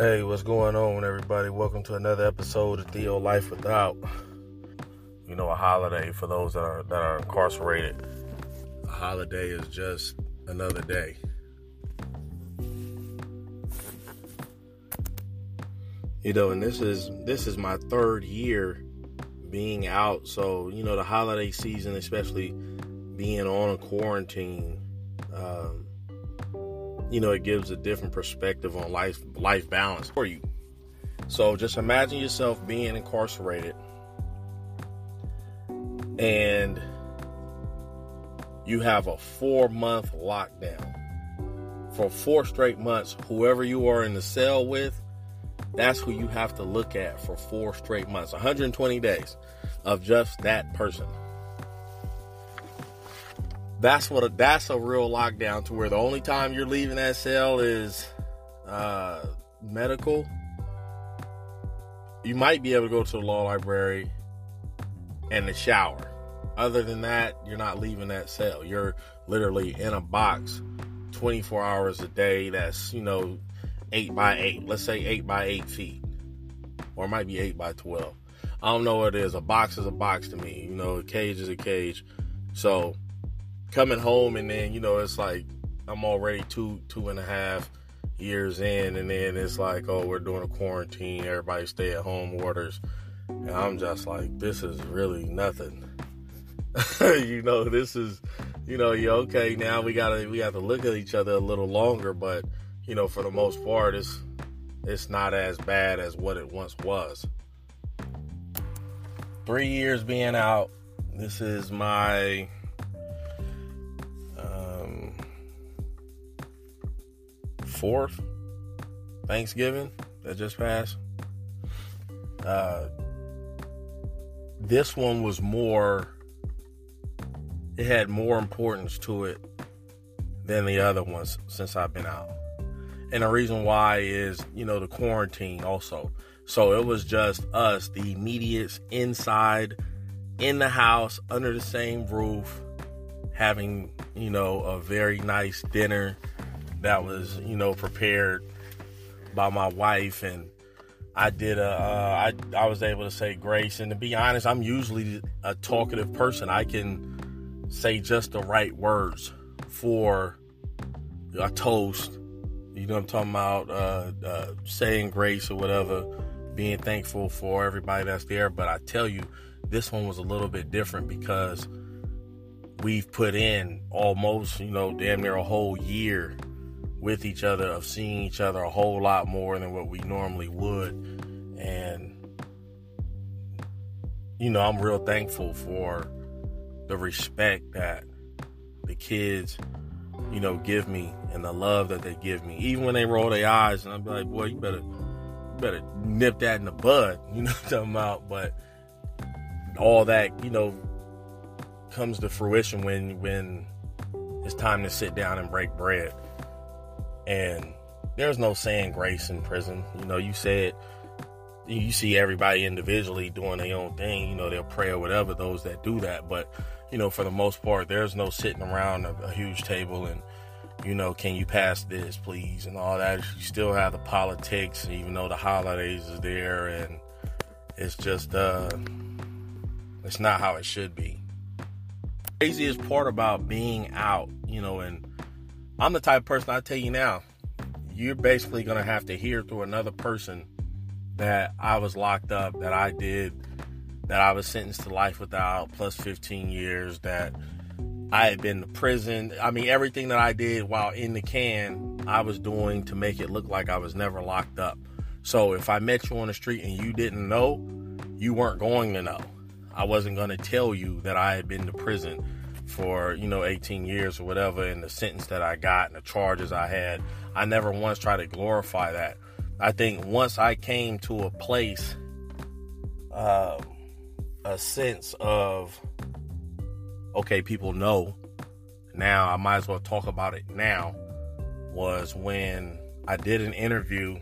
Hey, what's going on, everybody? Welcome to another episode of Tio Life Without. You know, a holiday for those that are that are incarcerated. A holiday is just another day. You know, and this is this is my third year being out, so you know the holiday season, especially being on a quarantine. Um, you know, it gives a different perspective on life life balance for you. So just imagine yourself being incarcerated and you have a four month lockdown. For four straight months, whoever you are in the cell with, that's who you have to look at for four straight months. 120 days of just that person that's what a, that's a real lockdown to where the only time you're leaving that cell is uh, medical. You might be able to go to the law library and the shower. Other than that, you're not leaving that cell. You're literally in a box 24 hours a day. That's, you know, eight by eight. Let's say eight by eight feet. Or it might be eight by 12. I don't know what it is. A box is a box to me. You know, a cage is a cage. So coming home and then you know it's like I'm already two two and a half years in and then it's like oh we're doing a quarantine everybody stay at home orders. And I'm just like this is really nothing. You know this is you know you okay now we gotta we have to look at each other a little longer but you know for the most part it's it's not as bad as what it once was. Three years being out this is my fourth Thanksgiving that just passed. Uh, this one was more, it had more importance to it than the other ones since I've been out. And the reason why is, you know, the quarantine also. So it was just us, the immediates inside, in the house, under the same roof, having, you know, a very nice dinner that was you know prepared by my wife and I did a uh, I, I was able to say grace and to be honest I'm usually a talkative person. I can say just the right words for a toast you know I'm talking about uh, uh, saying grace or whatever being thankful for everybody that's there but I tell you this one was a little bit different because we've put in almost you know damn near a whole year with each other, of seeing each other a whole lot more than what we normally would. And, you know, I'm real thankful for the respect that the kids, you know, give me and the love that they give me. Even when they roll their eyes and I'm like, boy, you better, better nip that in the bud, you know what I'm about? But all that, you know, comes to fruition when, when it's time to sit down and break bread. And there's no saying grace in prison. You know, you said you see everybody individually doing their own thing. You know, they'll pray or whatever, those that do that. But, you know, for the most part, there's no sitting around a, a huge table and, you know, can you pass this, please, and all that. You still have the politics, even though the holidays is there, and it's just, uh, it's not how it should be. Craziest part about being out, you know, and I'm the type of person I tell you now, you're basically going to have to hear through another person that I was locked up, that I did, that I was sentenced to life without plus 15 years, that I had been to prison. I mean, everything that I did while in the can, I was doing to make it look like I was never locked up. So if I met you on the street and you didn't know, you weren't going to know. I wasn't going to tell you that I had been to prison for you know 18 years or whatever and the sentence that i got and the charges i had i never once tried to glorify that. I think once i came to a place um, a sense of okay people know now i might as well talk about it now was when i did an interview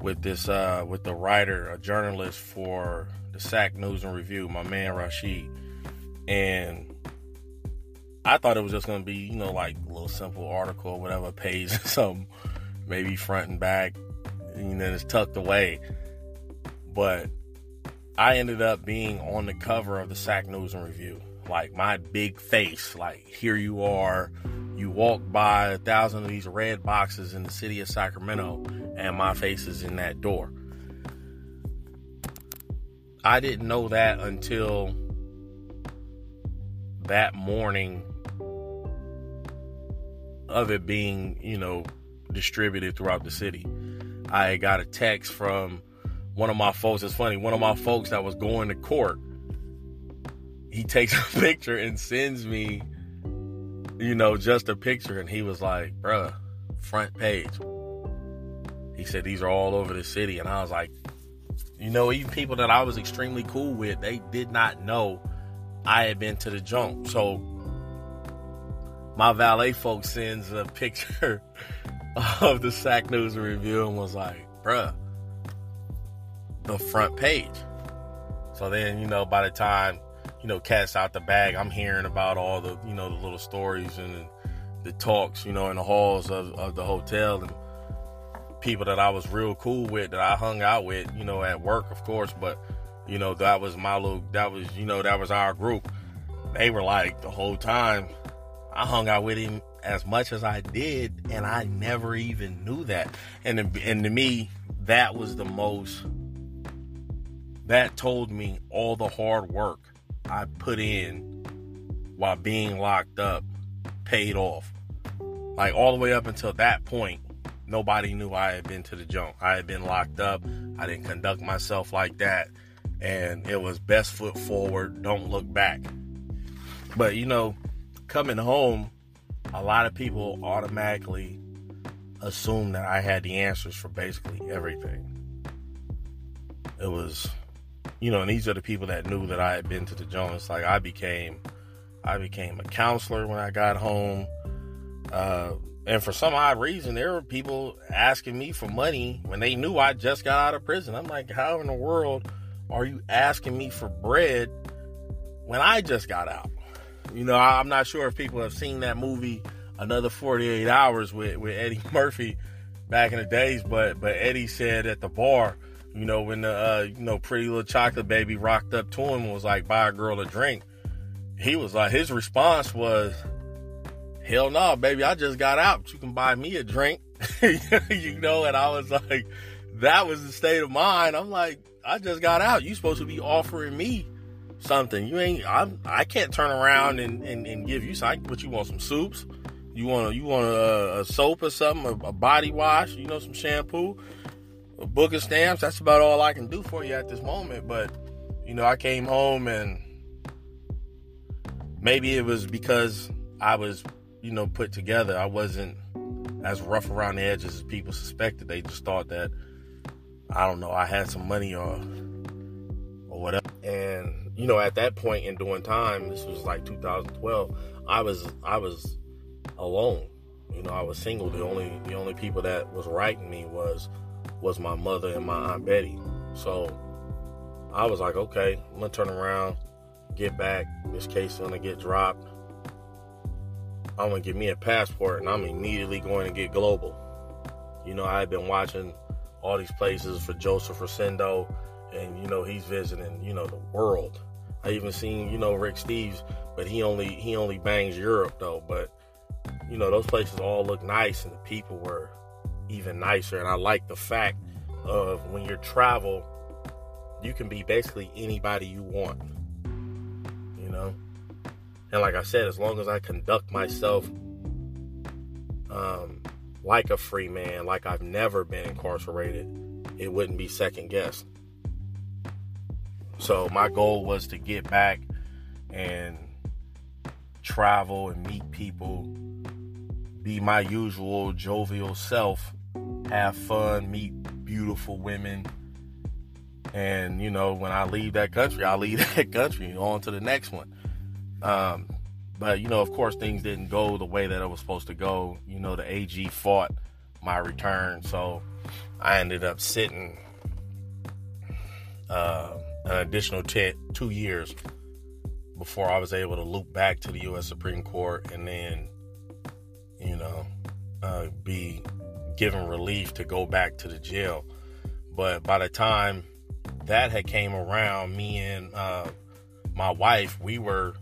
with this uh, with the writer a journalist for the sac news and review my man rashid and I thought it was just gonna be, you know, like a little simple article or whatever page, some maybe front and back, and then it's tucked away. But I ended up being on the cover of the Sac News and Review. Like my big face, like here you are. You walk by a thousand of these red boxes in the city of Sacramento, and my face is in that door. I didn't know that until that morning of it being, you know, distributed throughout the city. I got a text from one of my folks. It's funny, one of my folks that was going to court, he takes a picture and sends me, you know, just a picture. And he was like, bruh, front page. He said, these are all over the city. And I was like, you know, even people that I was extremely cool with, they did not know I had been to the junk. So my valet folks sends a picture of the Sac News Review and was like, bruh, the front page. So then, you know, by the time, you know, cat's out the bag, I'm hearing about all the, you know, the little stories and the talks, you know, in the halls of, of the hotel and people that I was real cool with that I hung out with, you know, at work, of course, but you know, that was my little, that was, you know, that was our group. They were like the whole time I hung out with him as much as I did, and I never even knew that. And and to me, that was the most. That told me all the hard work I put in while being locked up paid off. Like all the way up until that point, nobody knew I had been to the junk. I had been locked up. I didn't conduct myself like that. And it was best foot forward, don't look back. But you know, coming home, a lot of people automatically assumed that I had the answers for basically everything. It was, you know, and these are the people that knew that I had been to the Jones. Like I became, I became a counselor when I got home. Uh, and for some odd reason, there were people asking me for money when they knew I just got out of prison. I'm like, how in the world are you asking me for bread when I just got out? You know, I'm not sure if people have seen that movie, Another 48 Hours, with, with Eddie Murphy back in the days, but but Eddie said at the bar, you know, when the uh, you know pretty little chocolate baby rocked up to him and was like, buy a girl a drink. He was like, his response was, hell no, baby, I just got out. You can buy me a drink, you know. And I was like, that was the state of mind. I'm like, I just got out. You supposed to be offering me something. You ain't. I'm. I can't turn around and, and, and give you something. But you want some soups? You want a, you want a, a soap or something? A, a, body wash? You know, some shampoo? A book of stamps? That's about all I can do for you at this moment. But you know, I came home and maybe it was because I was you know put together. I wasn't as rough around the edges as people suspected. They just thought that I don't know. I had some money or or whatever. And you know, at that point in doing time, this was like 2012. I was I was alone. You know, I was single. The only the only people that was writing me was was my mother and my aunt Betty. So I was like, okay, I'm gonna turn around, get back. This case is gonna get dropped. I'm gonna get me a passport, and I'm immediately going to get global. You know, I had been watching all these places for Joseph Rosendo, and you know he's visiting, you know, the world. I even seen, you know, Rick Steves, but he only he only bangs Europe though. But you know, those places all look nice and the people were even nicer. And I like the fact of when you travel, you can be basically anybody you want. You know? And like I said, as long as I conduct myself um, like a free man, like I've never been incarcerated, it wouldn't be second guessed. So my goal was to get back and travel and meet people, be my usual jovial self, have fun, meet beautiful women. And, you know, when I leave that country, I leave that country on to the next one. Um, but, you know, of course, things didn't go the way that it was supposed to go. You know, the AG fought my return. So I ended up sitting. Uh, an additional ten, two years before I was able to loop back to the U.S. Supreme Court and then, you know, uh, be given relief to go back to the jail. But by the time that had came around, me and uh, my wife, we were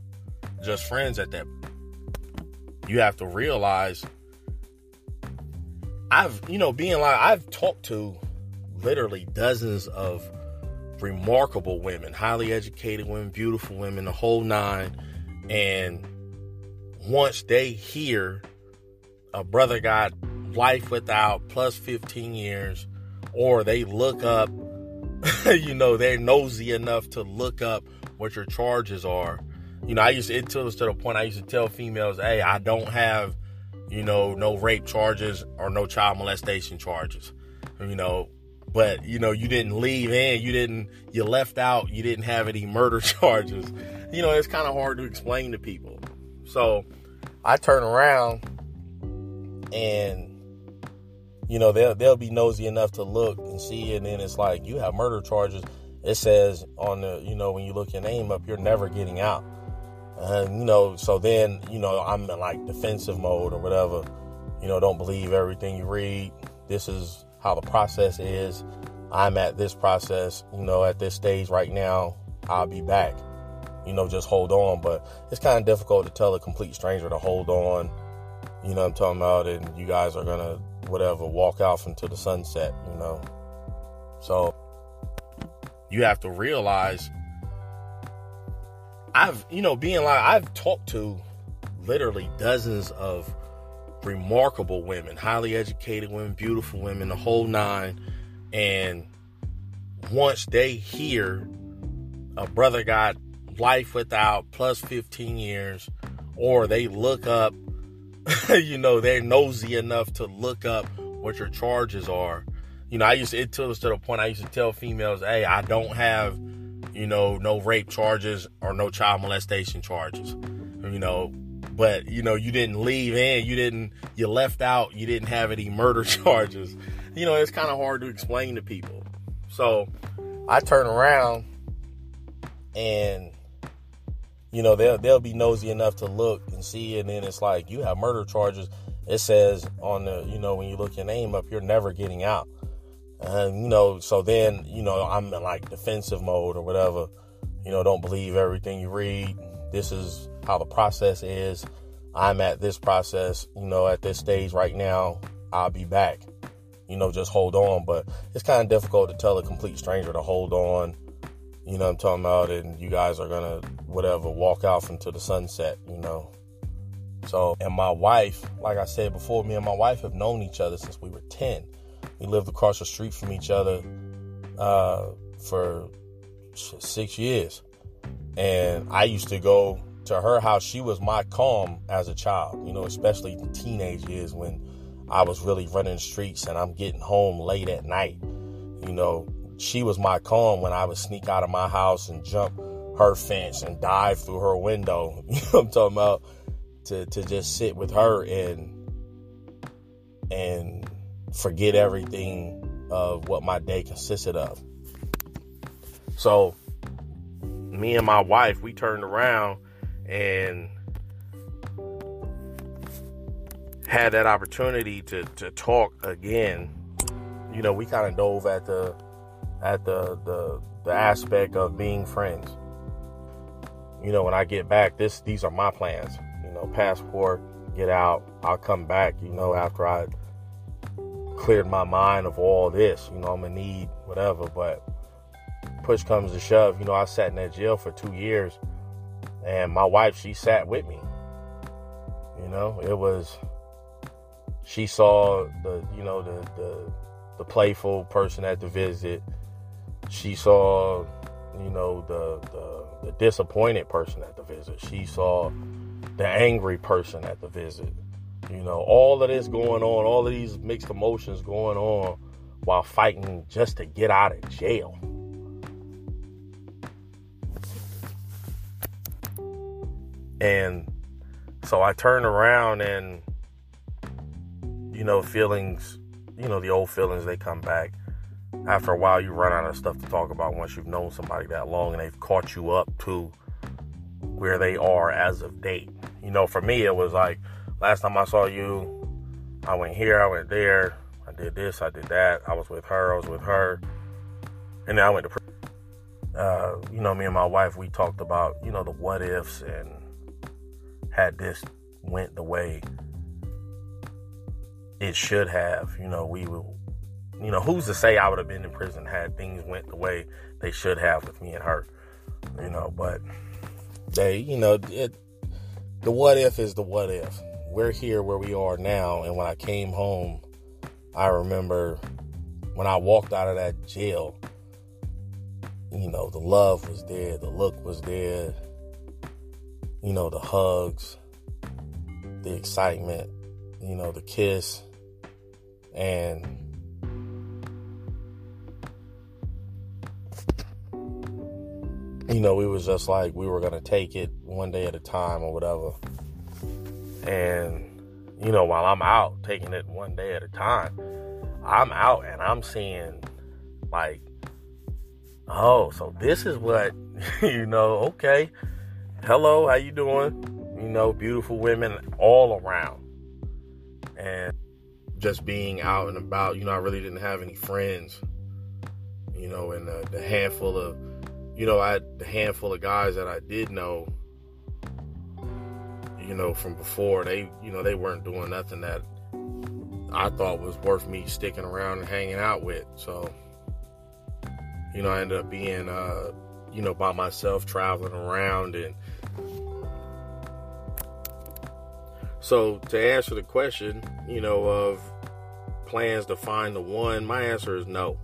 just friends at that. You have to realize, I've you know being like I've talked to literally dozens of remarkable women, highly educated women, beautiful women, the whole nine, and once they hear a brother got life without plus 15 years, or they look up, you know, they're nosy enough to look up what your charges are. You know, I used to, it was to the point I used to tell females, hey, I don't have, you know, no rape charges or no child molestation charges. You know, but you know, you didn't leave in, you didn't, you left out, you didn't have any murder charges. You know, it's kind of hard to explain to people. So I turn around and you know they'll they'll be nosy enough to look and see and then it's like you have murder charges it says on the you know when you look your name up you're never getting out and you know so then you know i'm in like defensive mode or whatever. You know don't believe everything you read. This is how the process is. I'm at this process you know at this stage right now. I'll be back. You know just hold on. But it's kind of difficult to tell a complete stranger to hold on. You know i'm talking about? And you guys are gonna whatever, walk off into the sunset, you know. So you have to realize I've, you know, being like I've talked to literally dozens of remarkable women, highly educated women, beautiful women, the whole nine. And once they hear a brother got life without plus 15 years, or they look up you know, they're nosy enough to look up what your charges are. You know, I used to, it was to the point I used to tell females, hey, I don't have, you know, no rape charges or no child molestation charges. You know, but you know, you didn't leave in, you didn't, you left out, you didn't have any murder charges. You know, it's kind of hard to explain to people. So I turn around and you know, they'll they'll be nosy enough to look and see, and then it's like you have murder charges. It says on the, you know, when you look your name up, you're never getting out. And you know, so then you know I'm in like defensive mode or whatever. You know, don't believe everything you read. This is how the process is. I'm at this process. You know, at this stage right now, I'll be back. You know, just hold on. But it's kind of difficult to tell a complete stranger to hold on you know I'm talking about, and you guys are gonna whatever walk off into the sunset, you know. So, and my wife, like I said before, me and my wife have known each other since we were 10. We lived across the street from each other uh, for six years. And I used to go to her house. She was my calm as a child, you know, especially teenage years when I was really running streets and I'm getting home late at night. You know, she was my calm when I would sneak out of my house and jump her fence and dive through her window. You know I'm talking about? To to just sit with her and and forget everything of what my day consisted of. So me and my wife, we turned around and had that opportunity to to talk again. You know, we kind of dove at the at the, the the aspect of being friends. You know, when I get back, this these are my plans. You know, passport, get out. I'll come back. You know, after I cleared my mind of all this. You know, I'm gonna need whatever. But push comes to shove. You know, I sat in that jail for two years, and my wife she sat with me. You know, it was. She saw the you know the the the playful person at the visit she saw, you know, the, the, the disappointed person at the visit. She saw the angry person at the visit. You know, all of this going on, all of these mixed emotions going on while fighting just to get out of jail. And so I turned around and, you know, feelings, you know, the old feelings, they come back after a while you run out of stuff to talk about once you've known somebody that long and they've caught you up to where they are as of date. You know, for me it was like last time I saw you, I went here, I went there, I did this, I did that. I was with her, I was with her. And then I went to prison. Uh, you know, me and my wife, we talked about, you know, the what ifs and had this went the way it should have. You know, we will, you know, who's to say I would have been in prison had things went the way they should have with me and her, you know, but they, you know, it, the what if is the what if. We're here where we are now. And when I came home, I remember when I walked out of that jail, you know, the love was there, the look was there, you know, the hugs, the excitement, you know, the kiss, and you know, we was just like we were gonna take it one day at a time or whatever. And you know, while I'm out taking it one day at a time, I'm out and I'm seeing like, oh, so this is what you know. Okay, hello, how you doing? You know, beautiful women all around, and just being out and about. You know, I really didn't have any friends. You know, and the, the handful of you know, I had a handful of guys that I did know, you know, from before. They, you know, they weren't doing nothing that I thought was worth me sticking around and hanging out with. So, you know, I ended up being, uh, you know, by myself traveling around. And so, to answer the question, you know, of plans to find the one, my answer is no.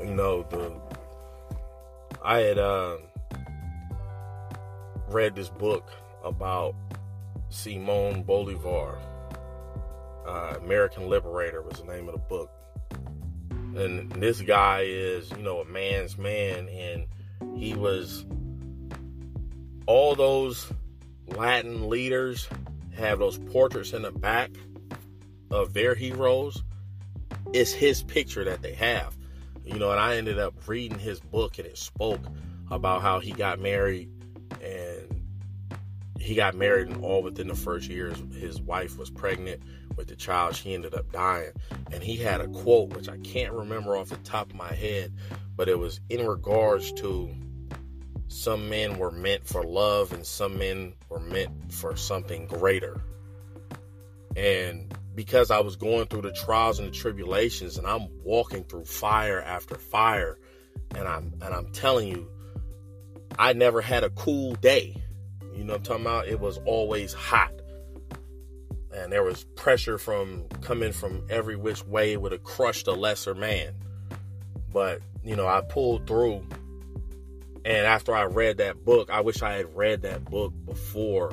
You know, the I had uh, read this book about Simon Bolivar. Uh, American Liberator was the name of the book. And this guy is, you know, a man's man, and he was all those Latin leaders have those portraits in the back of their heroes. It's his picture that they have. You know, and I ended up reading his book and it spoke about how he got married he got married and all within the first year his wife was pregnant with the child she ended up dying and he had a quote which i can't remember off the top of my head but it was in regards to some men were meant for love and some men were meant for something greater and because I was going through the trials and the tribulations and I'm walking through fire after fire and I'm and I'm telling you I never had a cool day. You know I'm talking about? It was always hot. And there was pressure from coming from every which way would have crushed a lesser man. But, you know, I pulled through. And after I read that book, I wish I had read that book before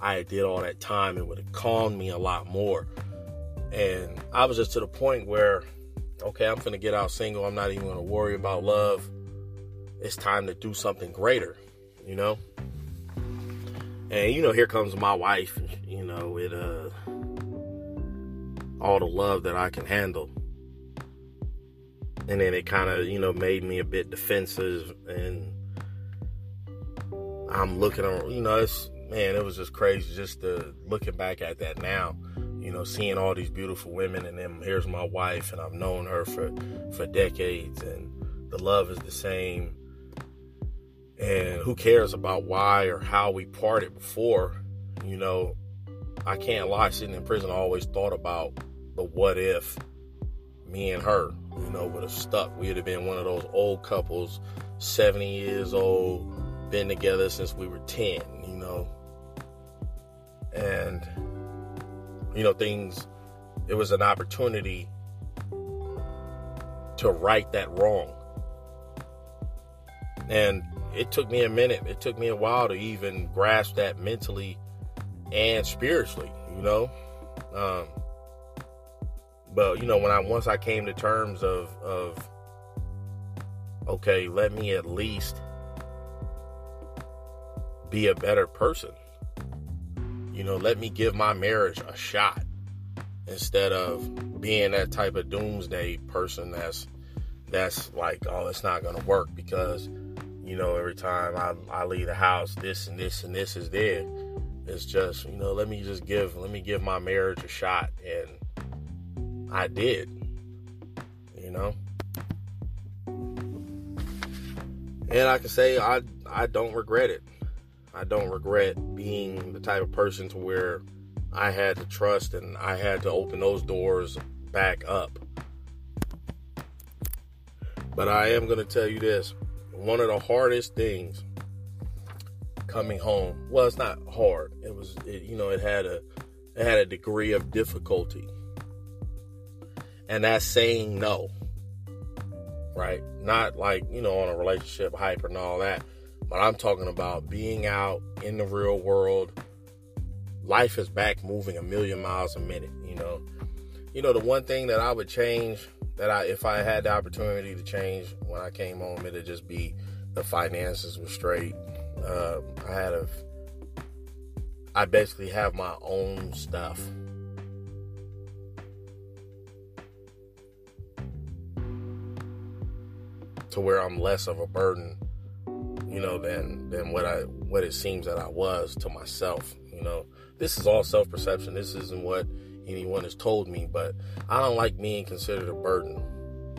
I did all that time. It would have calmed me a lot more. And I was just to the point where, okay, I'm gonna get out single. I'm not even gonna worry about love. It's time to do something greater, you know? And you know, here comes my wife, you know, with uh all the love that I can handle. And then it kind of, you know, made me a bit defensive and I'm looking around, you know, it's man, it was just crazy just to looking back at that now you know, seeing all these beautiful women, and then here's my wife, and I've known her for for decades, and the love is the same. And who cares about why or how we parted before? You know, I can't lie. Sitting in prison, I always thought about the what if me and her, you know, would have stuck. We'd have been one of those old couples, 70 years old, been together since we were 10, you know. And you know, things, it was an opportunity to right that wrong. And it took me a minute, it took me a while to even grasp that mentally and spiritually, you know. Um, but you know, when I once I came to terms of of okay, let me at least be a better person. You know, let me give my marriage a shot instead of being that type of doomsday person that's that's like, oh, it's not gonna work because you know every time I, I leave the house, this and this and this is there. It's just you know let me just give let me give my marriage a shot and I did. You know? And I can say I I don't regret it. I don't regret being the type of person to where I had to trust and I had to open those doors back up. But I am going to tell you this one of the hardest things coming home. Well it's not hard. It was it, you know it had a it had a degree of difficulty. And that's saying no right? Not like you know on a relationship hype and all that but i'm talking about being out in the real world. Life is back moving a million miles a minute you know? You know the one thing that i would change that i if i had the opportunity to change when i came home it'd just be the finances were straight uh, I had a, I basically have my own stuff. To where I'm less of a burden, you know, than than what I what it seems that I was to myself. You know, this is all self perception. This isn't what anyone has told me, but I don't like being considered a burden.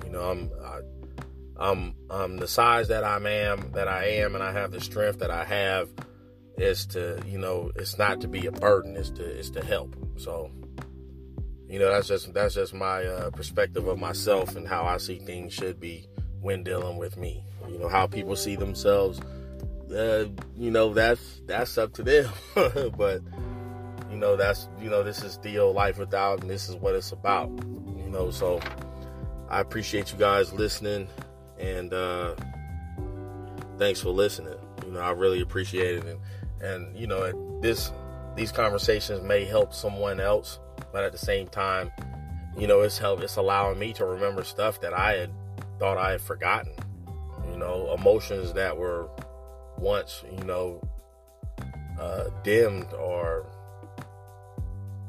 You know, I'm I, I'm I'm the size that I am that I am and I have the strength that I have is to you know it's not to be a burden it's to it's to help. So you know that's just that's just my uh, perspective of myself and how I see things should be when dealing with me. You know how people see themselves uh, you know that's that's up to them. But you know that's you know this is Tio life without and this is what it's about you know so I appreciate you guys listening and uh, thanks for listening. You know, I really appreciate it, and and you know, this these conversations may help someone else, but at the same time, you know, it's help it's allowing me to remember stuff that I had thought I had forgotten. You know, emotions that were once, you know, uh, dimmed or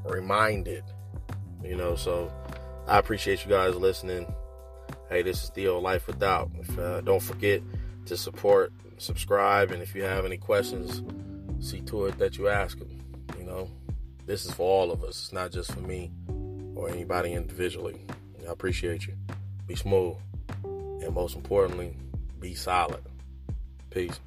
reminded. You know, so I appreciate you guys listening. Hey, this is Tio Life Without. If, uh, don't forget to support, subscribe, and if you have any questions, see to it that you ask them. You know, this is for all of us. It's not just for me or anybody individually. I appreciate you. Be smooth, and most importantly, be solid. Peace.